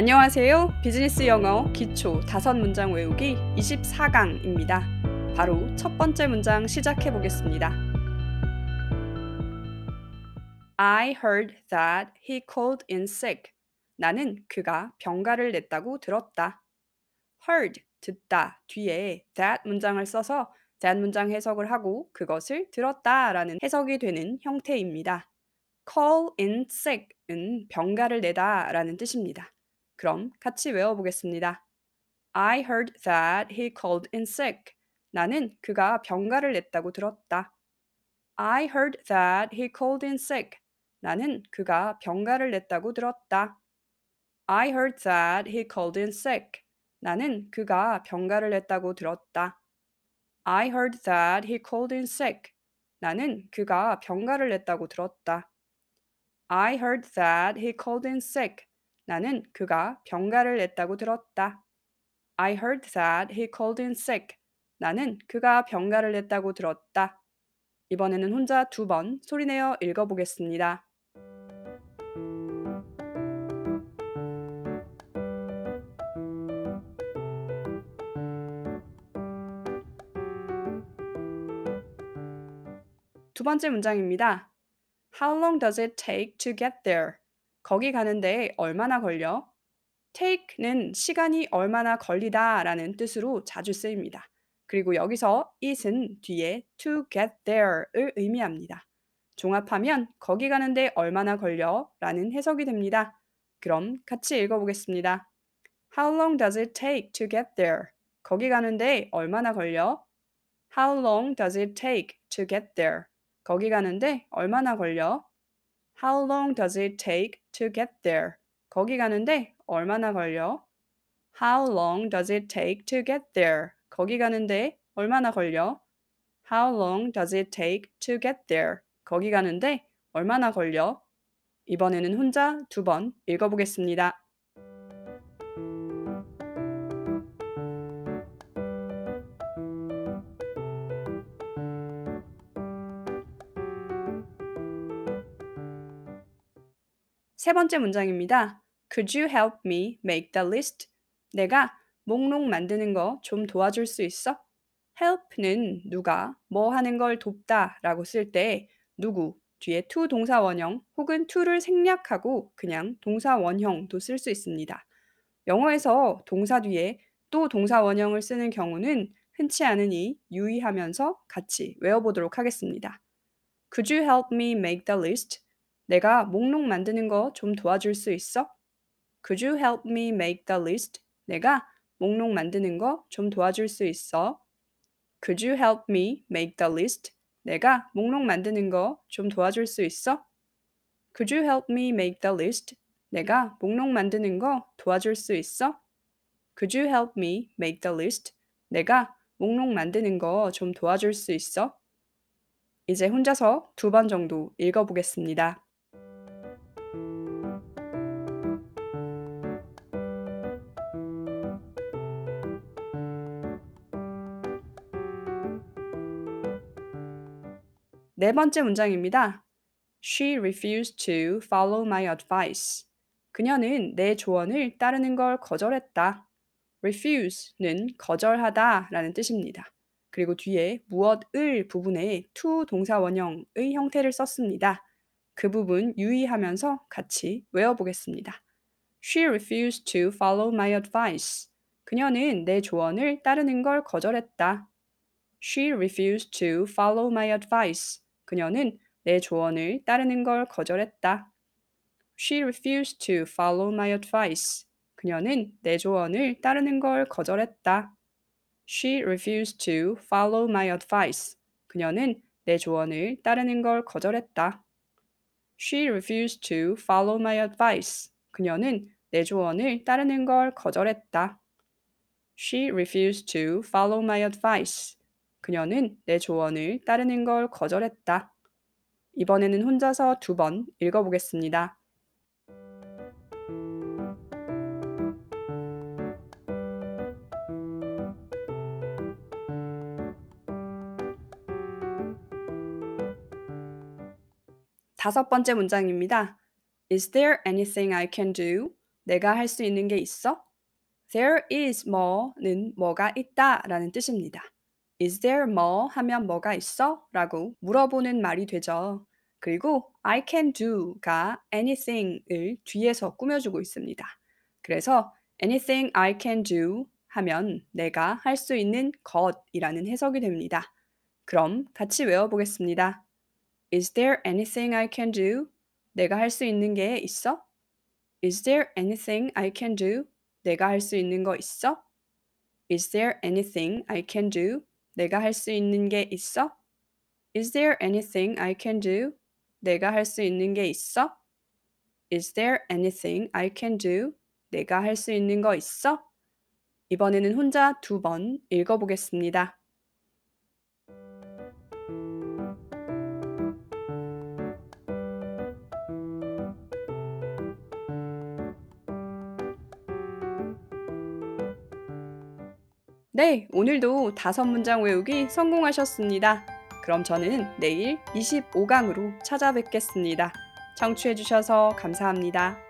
안녕하세요. 비즈니스 영어 기초 다섯 문장 외우기 24강입니다. 바로 첫 번째 문장 시작해 보겠습니다. I heard that he called in sick. 나는 그가 병가를 냈다고 들었다. heard 듣다 뒤에 that 문장을 써서 that 문장 해석을 하고 그것을 들었다라는 해석이 되는 형태입니다. call in sick은 병가를 내다라는 뜻입니다. 그럼 같이 외워보겠습니다. I heard that he called in sick. 나는 그가 병가를 냈다고 들었다. I heard that he called in sick. 나는 그가 병가를 냈다고 들었다. I heard that he called in sick. 나는 그가 병가를 냈다고 들었다. I heard that he called in sick. 나는 그가 병가를 냈다고 들었다. I heard that he called in sick. 나는 그가 병가를 냈다고 들었다. I heard that he called in sick. 나는 그가 병가를 냈다고 들었다. 이번에는 혼자 두 번 소리내어 읽어보겠습니다. 두 번째 문장입니다. How long does it take to get there? 거기 가는데 얼마나 걸려? take는 시간이 얼마나 걸리다 라는 뜻으로 자주 쓰입니다. 그리고 여기서 it은 뒤에 to get there을 의미합니다. 종합하면 거기 가는데 얼마나 걸려? 라는 해석이 됩니다. 그럼 같이 읽어보겠습니다. How long does it take to get there? 거기 가는데 얼마나 걸려? How long does it take to get there? 거기 가는데 얼마나 걸려? How long does it take to get there? 거기 가는데 얼마나 걸려? How long does it take to get there? 거기 가는데 얼마나 걸려? How long does it take to get there? 거기 가는데 얼마나 걸려? 이번에는 혼자 두 번 읽어보겠습니다. 세 번째 문장입니다. Could you help me make the list? 내가 목록 만드는 거 좀 도와줄 수 있어? help는 누가 뭐 하는 걸 돕다 라고 쓸 때 누구 뒤에 to 동사 원형 혹은 to를 생략하고 그냥 동사 원형도 쓸 수 있습니다. 영어에서 동사 뒤에 또 동사 원형을 쓰는 경우는 흔치 않으니 유의하면서 같이 외워보도록 하겠습니다. Could you help me make the list? 내가 목록 만드는 거 좀 도와줄 수 있어? Could you help me make the list? 내가 목록 만드는 거 좀 도와줄 수 있어? Could you help me make the list? 내가 목록 만드는 거 좀 도와줄 수 있어? Could you help me make the list? 내가 목록 만드는 거 도와줄 수 있어? Could you help me make the list? 내가 목록 만드는 거 좀 도와줄 수 있어? 이제 혼자서 두 번 정도 읽어보겠습니다. 네 번째 문장입니다. She refused to follow my advice. 그녀는 내 조언을 따르는 걸 거절했다. refuse는 거절하다 라는 뜻입니다. 그리고 뒤에 무엇을 부분에 to 동사 원형의 형태를 썼습니다. 그 부분 유의하면서 같이 외워보겠습니다. She refused to follow my advice. 그녀는 내 조언을 따르는 걸 거절했다. She refused to follow my advice. 그녀는 내 조언을 따르는 걸 거절했다. She refused to follow my advice. 그녀는 내 조언을 따르는 걸 거절했다. She refused to follow my advice. 그녀는 내 조언을 따르는 걸 거절했다. She refused to follow my advice. 그녀는 내 조언을 따르는 걸 거절했다. She refused to follow my advice. 그녀는 내 조언을 따르는 걸 거절했다. 이번에는 혼자서 두 번 읽어보겠습니다. 다섯 번째 문장입니다. Is there anything I can do? 내가 할 수 있는 게 있어? There is more는 뭐가 있다 라는 뜻입니다. Is there more 하면 뭐가 있어? 라고 물어보는 말이 되죠. 그리고 I can do가 anything을 뒤에서 꾸며주고 있습니다. 그래서 anything I can do 하면 내가 할 수 있는 것이라는 해석이 됩니다. 그럼 같이 외워보겠습니다. Is there anything I can do? 내가 할 수 있는 게 있어? Is there anything I can do? 내가 할 수 있는 거 있어? Is there anything I can do? 내가 할 수 있는 게 있어? Is there anything I can do? 내가 할 수 있는 게 있어? Is there anything I can do? 내가 할 수 있는 거 있어? 이번에는 혼자 두 번 읽어보겠습니다. 네, 오늘도 다섯 문장 외우기 성공하셨습니다. 그럼 저는 내일 25강으로 찾아뵙겠습니다. 청취해주셔서 감사합니다.